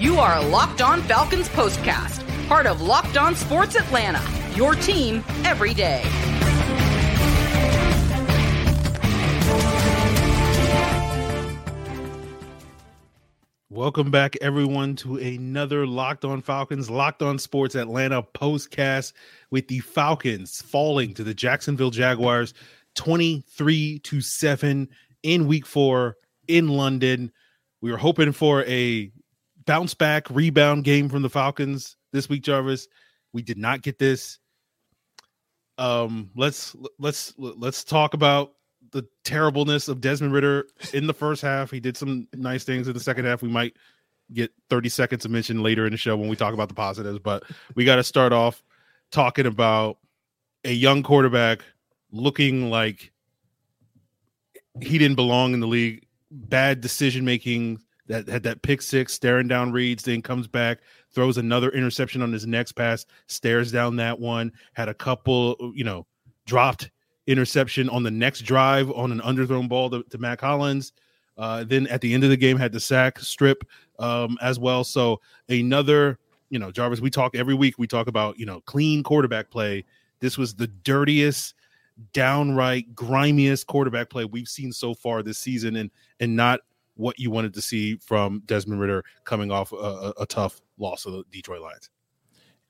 You are a Locked On Falcons Postcast, part of Locked On Sports Atlanta, your team every day. Welcome back, everyone, to another Locked On Falcons, Locked On Sports Atlanta postcast with the Falcons falling to the Jacksonville Jaguars 23 to 7 in week four in London. We were hoping for a bounce back rebound game from the Falcons this week, Jarvis. We did not get this. Um, let's let's let's talk about the terribleness of Desmond Ridder in the first half. He did some nice things in the second half. We might get 30 seconds of mention later in the show when we talk about the positives, but we got to start off talking about a young quarterback looking like he didn't belong in the league. Bad decision making that had that pick six, staring down reads, then comes back, throws another interception on his next pass, stares down that one, had a couple, you know, dropped interception on the next drive on an underthrown ball to, to Mack Hollins. Uh, then at the end of the game, had the sack strip um, as well. So another, you know, Jarvis, we talk every week. We talk about you know clean quarterback play. This was the dirtiest, downright grimiest quarterback play we've seen so far this season, and and not what you wanted to see from Desmond Ridder coming off a, a, tough loss of the Detroit Lions.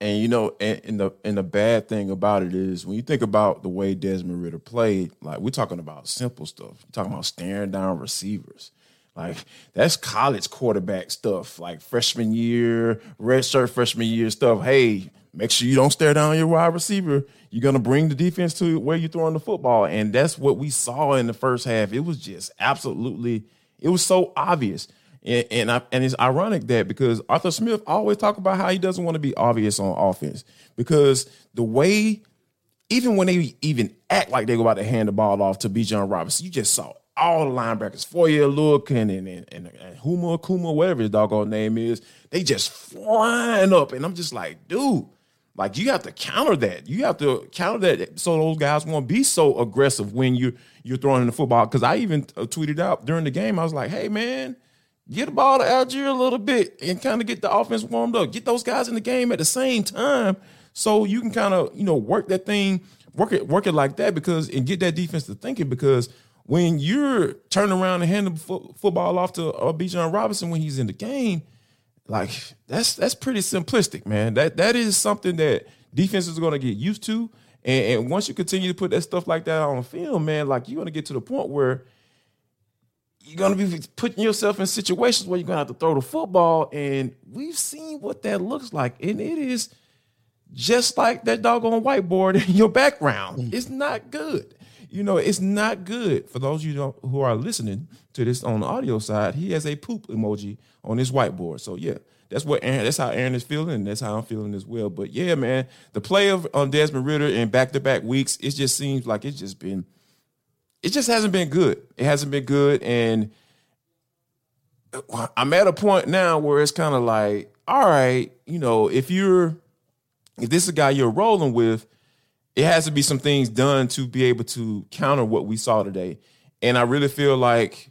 And you know, and, and, the and the bad thing about it is when you think about the way Desmond Ridder played, like we're talking about simple stuff. We're talking about staring down receivers. Like that's college quarterback stuff, like freshman year, red shirt freshman year stuff. Hey, make sure you don't stare down your wide receiver. You're gonna bring the defense to where you're throwing the football, and that's what we saw in the first half. It was just absolutely, it was so obvious. And and, I, and it's ironic that because Arthur Smith always talk about how he doesn't want to be obvious on offense because the way, even when they even act like they go about to hand the ball off to Bijan Robinson, you just saw all the linebackers, Foye Oluokun and, and, and, and Huma Kuma, whatever his doggone name is, they just flying up. And I'm just like, dude, like you have to counter that. You have to counter that so those guys won't be so aggressive when you're you're throwing in the football. Because I even uh, tweeted out during the game, I was like, hey man, get the ball to Allgeier a little bit and kind of get the offense warmed up. Get those guys in the game at the same time so you can kind of, you know, work that thing, work it, work it like that because and get that defense to thinking because when you're turning around and handing fo- football off to uh, Bijan Robinson when he's in the game, like that's that's pretty simplistic, man. That that is something that defenses are going to get used to. And, and once you continue to put that stuff like that on film, man, like you're going to get to the point where – you're gonna be putting yourself in situations where you're gonna have to throw the football, and we've seen what that looks like, and it is just like that doggone whiteboard in your background. Mm. It's not good. You know, it's not good. For those of you who are listening to this on the audio side, he has a poop emoji on his whiteboard. So yeah, that's what Aaron. That's how Aaron is feeling, and that's how I'm feeling as well. But yeah, man, the play of on Desmond Ridder in back to back weeks, it just seems like it's just been it just hasn't been good. It hasn't been good. And uh, I'm at a point now where it's kind of like, all right, you know, if you're, if this is a guy you're rolling with, it has to be some things done to be able to counter what we saw today. And I really feel like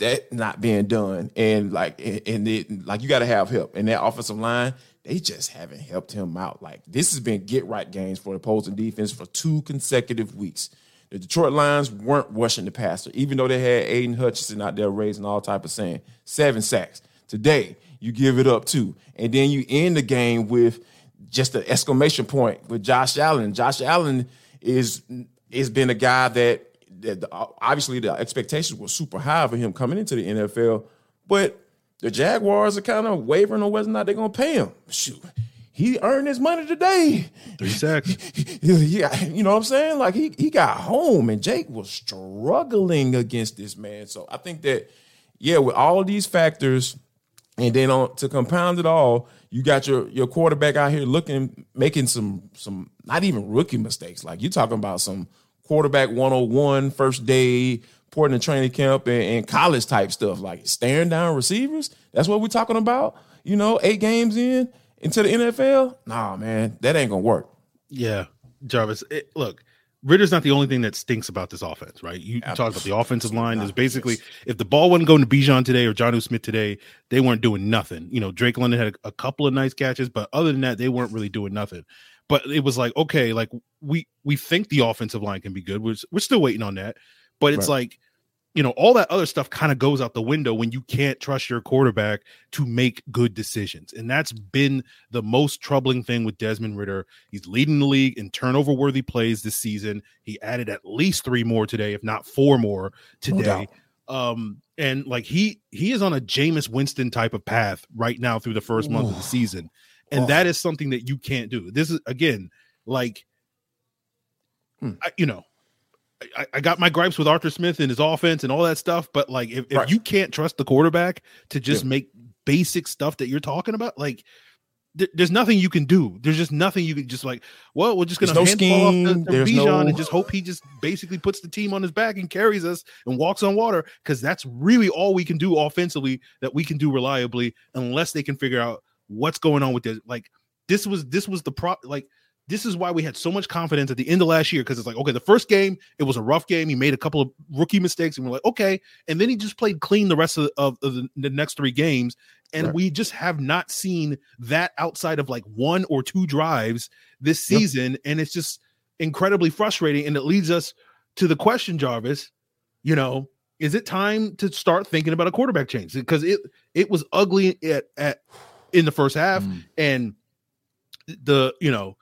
that not being done. And like, and it, like you got to have help. And that offensive line, they just haven't helped him out. Like this has been get right games for the opposing defense for two consecutive weeks. The Detroit Lions weren't rushing the passer, even though they had Aidan Hutchinson out there raising all type of sand. Seven sacks. Today, you give it up too. And then you end the game with just an exclamation point with Josh Allen. Josh Allen is has been a guy that, that obviously the expectations were super high for him coming into the NFL, but the Jaguars are kind of wavering on whether or not they're going to pay him. Shoot, he earned his money today. Three sacks. yeah, you know what I'm saying? Like he he got home and Jake was struggling against this man. So I think that yeah, with all these factors, and then on to compound it all, you got your your quarterback out here looking making some some not even rookie mistakes. Like you're talking about some quarterback 101 first day porting in training camp and, and college type stuff, like staring down receivers. That's what we're talking about. You know, eight games in into the NFL, nah, man, that ain't gonna work. Yeah, Jarvis. It, look, Ridder's not the only thing that stinks about this offense, right? You, you talk about the offensive line. Is basically if the ball wasn't going to Bijan today or Jonnu Smith today, they weren't doing nothing. You know, Drake London had a, a, couple of nice catches, but other than that, they weren't really doing nothing. But it was like, okay, like we we think the offensive line can be good. We're we're still waiting on that, but it's right. like you know, all that other stuff kind of goes out the window when you can't trust your quarterback to make good decisions. And that's been the most troubling thing with Desmond Ridder. He's leading the league in turnover worthy plays this season. He added at least three more today, if not four more today. No um, and like he he is on a Jameis Winston type of path right now through the first month of the season. And oh. that is something that you can't do. This is again like hmm. I, you know, I, I, got my gripes with Arthur Smith and his offense and all that stuff, but like if, if right. you can't trust the quarterback to just yeah. make basic stuff that you're talking about, like th- there's nothing you can do. There's just nothing you can just like. Well, we're just gonna hand no off to, to Bijan no... and just hope he just basically puts the team on his back and carries us and walks on water because that's really all we can do offensively that we can do reliably unless they can figure out what's going on with this. Like this was this was the pro like this is why we had so much confidence at the end of last year because it's like, okay, the first game, it was a rough game. He made a couple of rookie mistakes, and we're like, okay. And then he just played clean the rest of, of, of the, the, next three games. And right. we just have not seen that outside of like one or two drives this season. Yep. And it's just incredibly frustrating. And it leads us to the question, Jarvis, you know, is it time to start thinking about a quarterback change? Because it it was ugly at, at in the first half. Mm. And the, you know,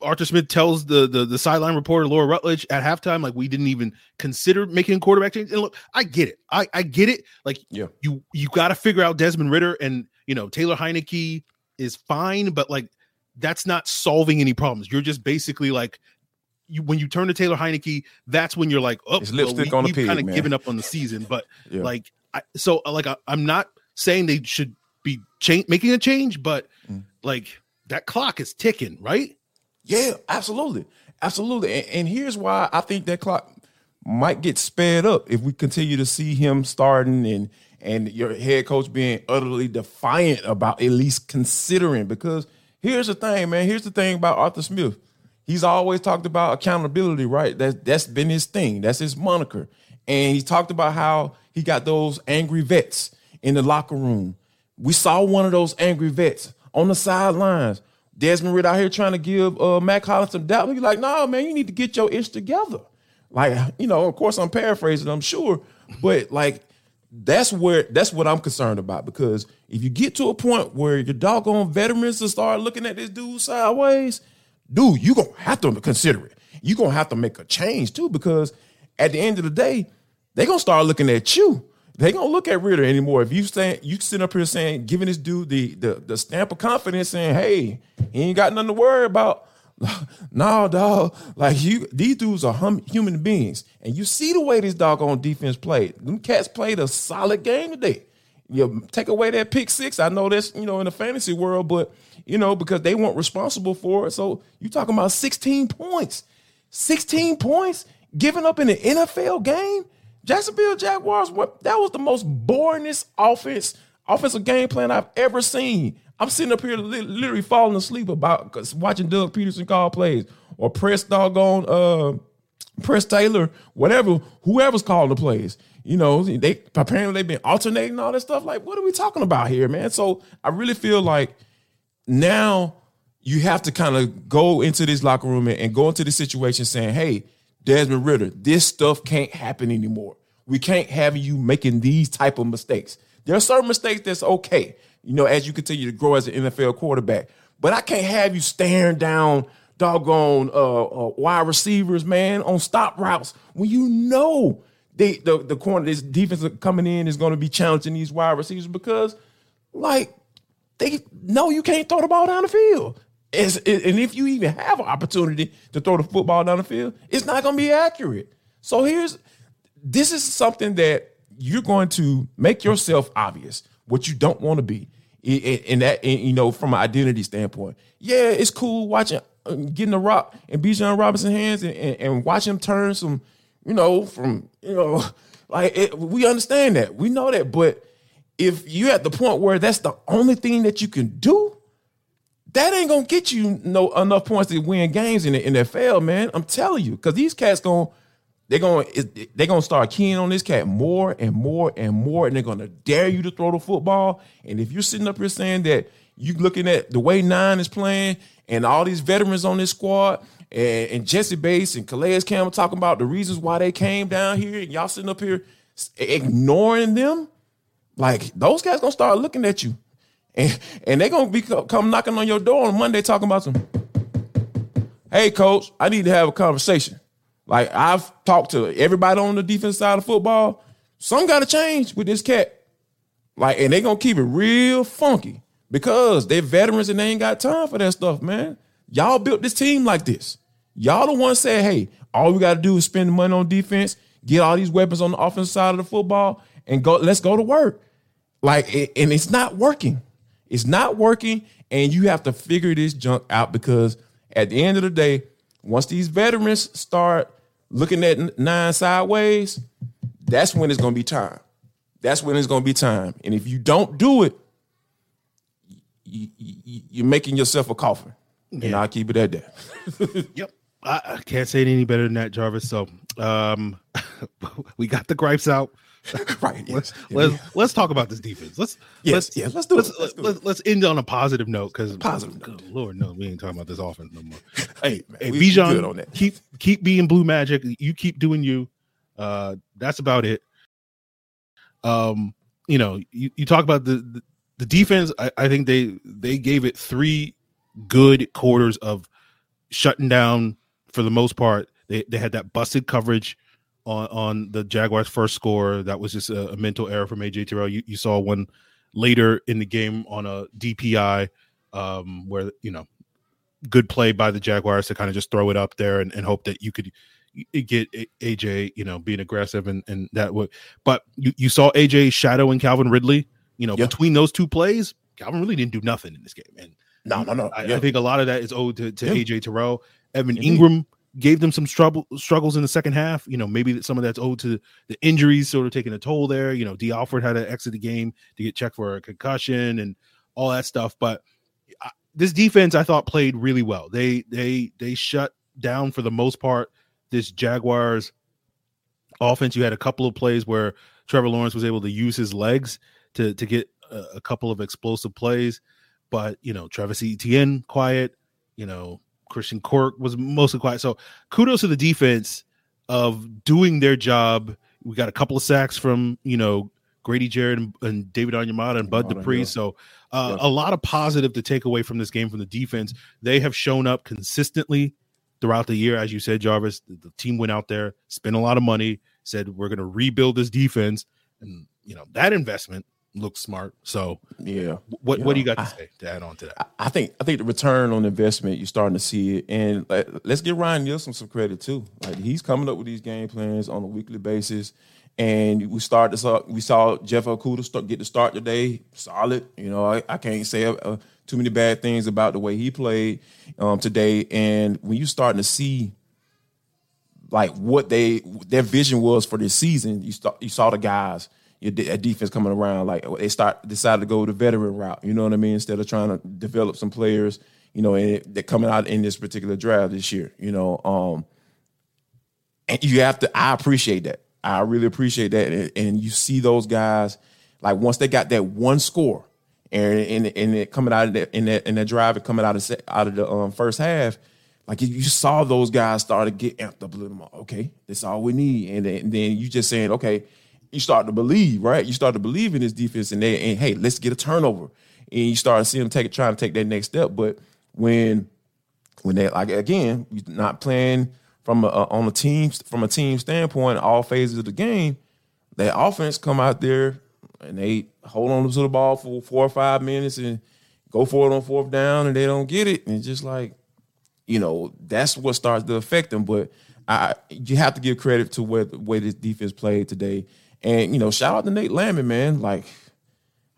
Arthur Smith tells the, the the sideline reporter Laura Rutledge at halftime, like we didn't even consider making a quarterback change. And look, I get it. I, I get it. Like yeah. you you got to figure out Desmond Ridder and you know Taylor Heinicke is fine, but like that's not solving any problems. You're just basically like you when you turn to Taylor Heinicke, that's when you're like, oh, it's lipstick well, we, on the pig, kind of given up on the season. But yeah. like, I, so like I, am not saying they should be change making a change, but mm. like that clock is ticking, right? Yeah, absolutely. Absolutely. And, and, here's why I think that clock might get sped up if we continue to see him starting and and your head coach being utterly defiant about at least considering. Because here's the thing, man. Here's the thing about Arthur Smith. He's always talked about accountability, right? That that's been his thing. That's his moniker. And he talked about how he got those angry vets in the locker room. We saw one of those angry vets on the sidelines Desmond Ridder out here trying to give uh, Mack Hollins some doubt. He's like, no, man, you need to get your ish together. Like, you know, of course I'm paraphrasing, I'm sure, but like that's where that's what I'm concerned about because if you get to a point where your doggone veterans start looking at this dude sideways, dude, you're gonna have to consider it. You're gonna have to make a change too, because at the end of the day, they're gonna start looking at you they gonna look at Ridder anymore. If you saying you sit up here saying, giving this dude the the, the stamp of confidence, saying, "Hey, he ain't got nothing to worry about." no, dog. Like you, these dudes are hum, human beings, and you see the way this dog on defense played. Them cats played a solid game today. You take away that pick six. I know that's you know in the fantasy world, but you know because they weren't responsible for it. So you talking about sixteen points, sixteen points given up in an NFL game. Jacksonville Jaguars, that was the most boringest offense, offensive game plan I've ever seen. I'm sitting up here li- literally falling asleep about watching Doug Pederson call plays or press doggone uh Press Taylor, whatever, whoever's calling the plays. You know, they apparently they've been alternating all this stuff. Like, what are we talking about here, man? So I really feel like now you have to kind of go into this locker room and, and go into the situation saying, hey, Desmond Ridder, this stuff can't happen anymore. We can't have you making these type of mistakes. There are certain mistakes that's okay, you know, as you continue to grow as an NFL quarterback. But I can't have you staring down doggone uh, uh, wide receivers, man, on stop routes when you know they the the corner this defense coming in is going to be challenging these wide receivers because, like, they know you can't throw the ball down the field. And if you even have an opportunity to throw the football down the field, it's not going to be accurate. So here's this is something that you're going to make yourself obvious what you don't want to be. In that, you know, from an identity standpoint, yeah, it's cool watching, uh, getting the rock in Bijan Robinson hands and, and, and watching him turn some, you know, from you know, like it, we understand that, we know that, but if you're at the point where that's the only thing that you can do, that ain't gonna get you no enough points to win games in the NFL, man. I'm telling you, because these cats going they're to they're to start keying on this cat more and more and more, and they're to dare you to throw the football. And if you're sitting up here saying that you're looking at the way nine is playing and all these veterans on this squad, and, and Jessie Bates and Calais Campbell talking about the reasons why they came down here, and y'all sitting up here ignoring them, like those guys gonna start looking at you, and and they gonna be come knocking on your door on Monday talking about some. Hey, coach, I need to have a conversation. Like I've talked to everybody on the defense side of football. Some got to change with this cat. Like, and they're gonna keep it real funky because they're veterans and they ain't got time for that stuff, man. Y'all built this team like this. Y'all the one said, hey, all we got to do is spend the money on defense, get all these weapons on the offensive side of the football, and go. Let's go to work. Like, and it's not working. It's not working, and you have to figure this junk out because at the end of the day, once these veterans start looking at nine sideways, that's when it's going to be time. That's when it's going to be time. And if you don't do it, you, are making yourself a coffin. Yeah. And I'll keep it at that. yep. I, I, can't say it any better than that, Jarvis. So um, we got the gripes out. right. Let's yeah. let's let's talk about this defense. Let's yes, let's yeah, let's do let's, it. Let's, let's, let's, end on a positive note because positive. Note. Lord, no, we ain't talking about this offense no more. hey, man, hey, Bijan, keep keep being blue magic. You keep doing you. Uh, that's about it. Um, you know, you, you talk about the, the, the defense. I, I think they they gave it three good quarters of shutting down for the most part. They they had that busted coverage on on the Jaguars' first score. That was just a, a mental error from AJ Terrell. You, you saw one later in the game on a DPI um, where you know good play by the Jaguars to kind of just throw it up there and, and hope that you could get AJ, you know, being aggressive and, and that would. But you, you saw AJ Shadow and Calvin Ridley. You know, between those two plays, Calvin really didn't do nothing in this game. And no, no, no. I, I think a lot of that is owed to, to AJ Terrell. Evan Engram gave them some struggle struggles in the second half. You know, maybe some of that's owed to the injuries sort of taking a toll there. You know, Dee Alford had to exit the game to get checked for a concussion and all that stuff. But uh, this defense, I thought, played really well. They they they shut down for the most part this Jaguars offense. You had a couple of plays where Trevor Lawrence was able to use his legs to to get a, a couple of explosive plays. But you know, Travis Etienne quiet. You know, Christian Kirk was mostly quiet. So kudos to the defense of doing their job. We got a couple of sacks from you know Grady Jarrett and, and David Onyemata and Bud Dupree. So uh, a lot of positive to take away from this game from the defense. They have shown up consistently throughout the year, as you said, Jarvis. The, the team went out there, spent a lot of money, said we're going to rebuild this defense, and you know that investment looks smart. So yeah, what what do you got to I, say to add on to that? I think I think the return on investment you're starting to see it, and like, let's give Ryan Nielsen some credit too. Like he's coming up with these game plans on a weekly basis. And we started this. Up, we saw Jeff Okudah start, get the start today, solid. You know, I, I can't say uh, too many bad things about the way he played um, today. And when you're starting to see like what they their vision was for this season, you start, you saw the guys your defense coming around. Like they start decided to go the veteran route. You know what I mean? Instead of trying to develop some players, you know, and they're coming out in this particular draft this year. You know, um, and you have to. I appreciate that. I really appreciate that. And, and you see those guys like once they got that one score, and and, and it coming out of that in that in that drive, and coming out of out of the um, first half. Like you saw those guys start to get amped up a little more. Okay, that's all we need. And then, and then you just saying, okay, you start to believe, right? You start to believe in this defense, and they and hey, let's get a turnover, and you start to see them take trying to take that next step. But when when they like again, you're not playing from a, on a team from a team standpoint, all phases of the game, their offense come out there and they hold on to the ball for four or five minutes and go for it on fourth down, and they don't get it, and just like, you know, that's what starts to affect them. But I, you have to give credit to where the way this defense played today. And you know, shout out to Nate Landman, man. Like,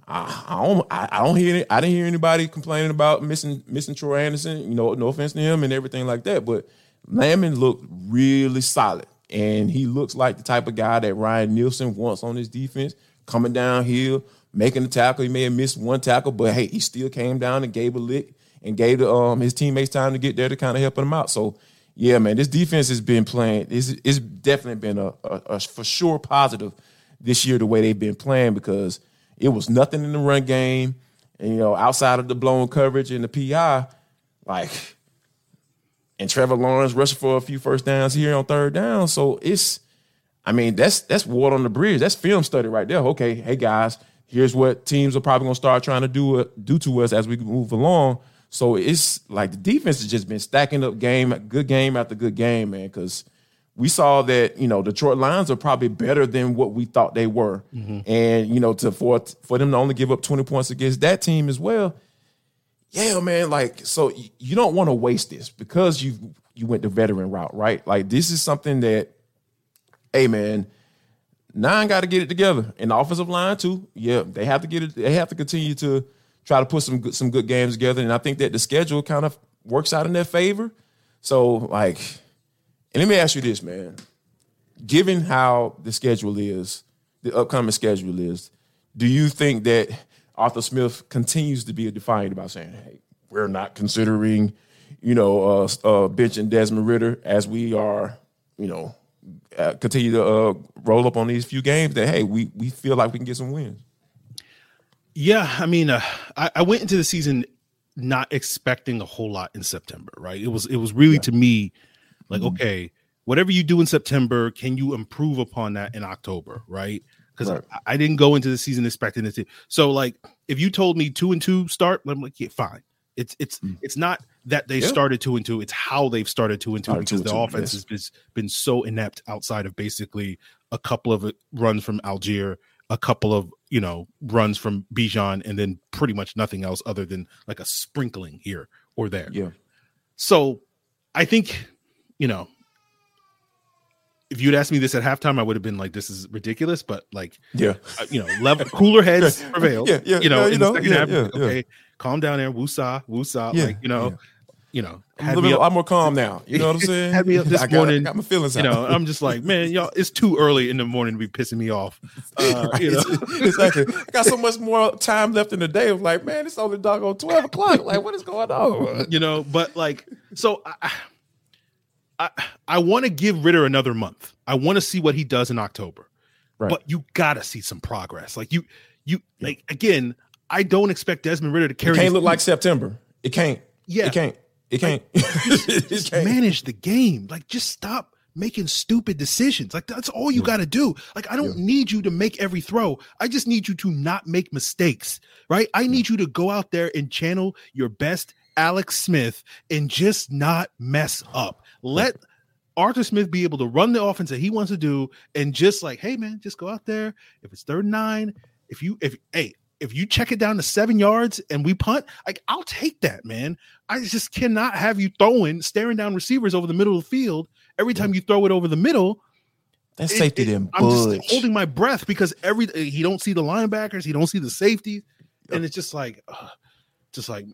I, I don't, I, I, don't hear, I didn't hear anybody complaining about missing, missing Troy Andersen. You know, no offense to him and everything like that, but Landman looked really solid, and he looks like the type of guy that Ryan Nielsen wants on his defense, coming downhill, making the tackle. He may have missed one tackle, but hey, he still came down and gave a lick and gave um his teammates time to get there to kind of help him out. So yeah, man, this defense has been playing. It's, it's definitely been a, a, a for sure positive this year the way they've been playing because it was nothing in the run game, and you know outside of the blown coverage and the PI, like and Trevor Lawrence rushing for a few first downs here on third down. So it's, I mean, that's that's water on the bridge. That's film study right there. Okay, hey guys, here's what teams are probably gonna start trying to do uh, do to us as we move along. So it's like the defense has just been stacking up game, good game after good game, man. Because we saw that you know Detroit Lions are probably better than what we thought they were, mm-hmm. and you know to for for them to only give up twenty points against that team as well yeah, man, like so you don't want to waste this because you you went the veteran route, right? Like this is something that, hey man, nine got to get it together, and the offensive line too. Yeah, they have to get it. They have to continue to try to put some good, some good games together, and I think that the schedule kind of works out in their favor. So like, and let me ask you this, man. Given how the schedule is, the upcoming schedule is, do you think that Arthur Smith continues to be defiant about saying, "Hey, we're not considering, you know, uh, uh, benching Desmond Ridder as we are, you know, uh, continue to uh, roll up on these few games. That hey, we we feel like we can get some wins." Yeah, I mean, uh, I, I, went into the season not expecting a whole lot in September. Right? It was it was really yeah. to me like, mm-hmm. okay, whatever you do in September, can you improve upon that in October? Right? because right. I, I, didn't go into the season expecting it to. So like, if you told me two and two start, I'm like, yeah, fine. It's it's mm. it's not that they yeah. started two and two; it's how they've started two and two because two the two, offense yes. has been, been so inept outside of basically a couple of runs from Allgeier a couple of you know runs from Bijan, and then pretty much nothing else other than like a sprinkling here or there. Yeah. So I think you know if you'd asked me this at halftime, I would have been like, "This is ridiculous." But like, yeah, uh, you know, level cooler heads prevail. Yeah, yeah, you know, yeah, in know, the second half, okay, calm down there, woosah, woosah. Yeah, like you know, you know, I'm a little I'm more calm now. You know what I'm saying? had me up this I got, morning. got my feelings. You know, I'm just like, man, y'all, it's too early in the morning to be pissing me off. Uh, right. you know? exactly. I got so much more time left in the day. I'm like, man, it's only on 12 o'clock. Like, what is going on? You know, but like, so. I, I I want to give Ridder another month. I want to see what he does in October. Right. But you got to see some progress. Like you you yeah. like again, I don't expect Desmond Ridder to carry It can't look team. like September. It can't. Yeah. It can't. It can't. Like, just, can't. manage the game. Like just stop making stupid decisions. Like that's all you yeah. got to do. Like I don't yeah. need you to make every throw. I just need you to not make mistakes, right? I need you to go out there and channel your best Alex Smith and just not mess up. Let Arthur Smith be able to run the offense that he wants to do and just like, hey man, just go out there. If it's third and nine, if you if hey, if you check it down to seven yards and we punt, like I'll take that, man. I just cannot have you throwing, staring down receivers over the middle of the field every time you throw it over the middle. That safety it, I'm just holding my breath because every he don't see the linebackers, he don't see the safety, and it's just like, uh, just like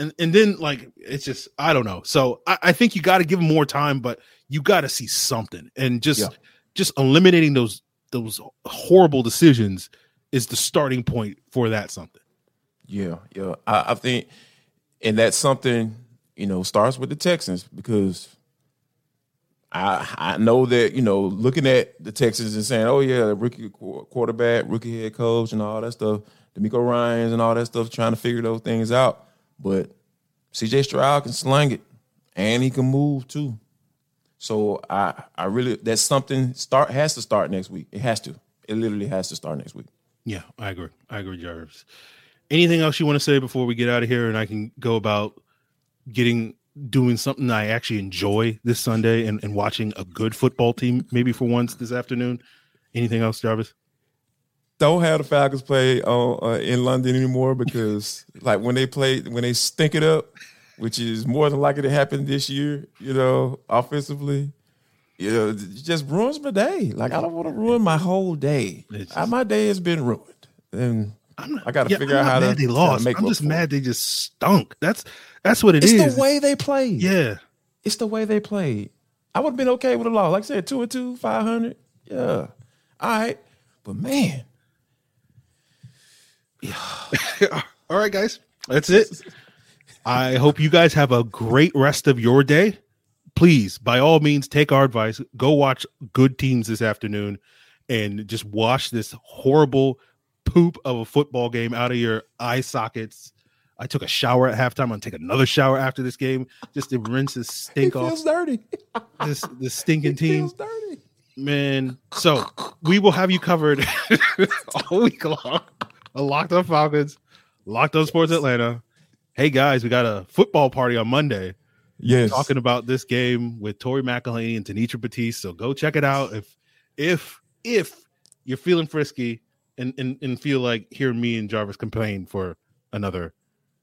and and then like it's just I don't know. So I, I think you got to give him more time, but you got to see something, and just yeah. just eliminating those those horrible decisions is the starting point for that something. Yeah, yeah, I, I think, and that's something you know starts with the Texans because I I know that you know looking at the Texans and saying, oh yeah, rookie quarterback, rookie head coach, and all that stuff, DeMeco Ryans and all that stuff, trying to figure those things out. But CJ Stroud can sling it, and he can move too. So I I really that's something start has to start next week. It has to. It literally has to start next week. Yeah, I agree. I agree, Jarvis. Anything else you want to say before we get out of here and I can go about getting doing something I actually enjoy this Sunday and, and watching a good football team maybe for once this afternoon? Anything else, Jarvis? Don't have the Falcons play uh, uh, in London anymore because like when they play when they stink it up, which is more than likely to happen this year, you know, offensively. You know, it just ruins my day. Like I don't want to ruin my whole day. Just, my day has been ruined, and not, I got to yeah, figure out how to. They lost. I'm just mad they just stunk. That's that's what it it's is. it's the way they played. Yeah, it's the way they played. I would have been okay with a loss. Like I said, two and two, five hundred. Yeah, all right. But man, yeah. All right, guys. That's it. I hope you guys have a great rest of your day. Please, by all means, take our advice. Go watch good teams this afternoon and just wash this horrible poop of a football game out of your eye sockets. I took a shower at halftime. I'm gonna take another shower after this game just to rinse this stink it off. feels dirty. This this stinking It team, feels dirty. man. So we will have you covered all week long. A Locked On Falcons, Locked On Sports Atlanta. Hey guys, we got a football party on Monday Yes. talking about this game with Tori McElhaney and Tanitra Batiste. So go check it out. If if if you're feeling frisky and, and and feel like hearing me and Jarvis complain for another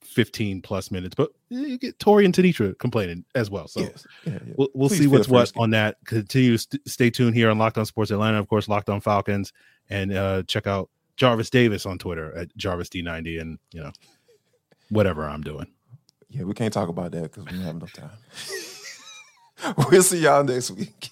15 plus minutes, but you get Tori and Tanitra complaining as well. So yes. Yeah, yeah. we'll, we'll see what's what on that. Continue to st- stay tuned here on Locked On Sports Atlanta, of course, Locked On Falcons, and uh, check out Jarvis Davis on Twitter at Jarvis D90, and you know whatever I'm doing. Yeah, we can't talk about that because we don't have enough time. we'll see y'all next week.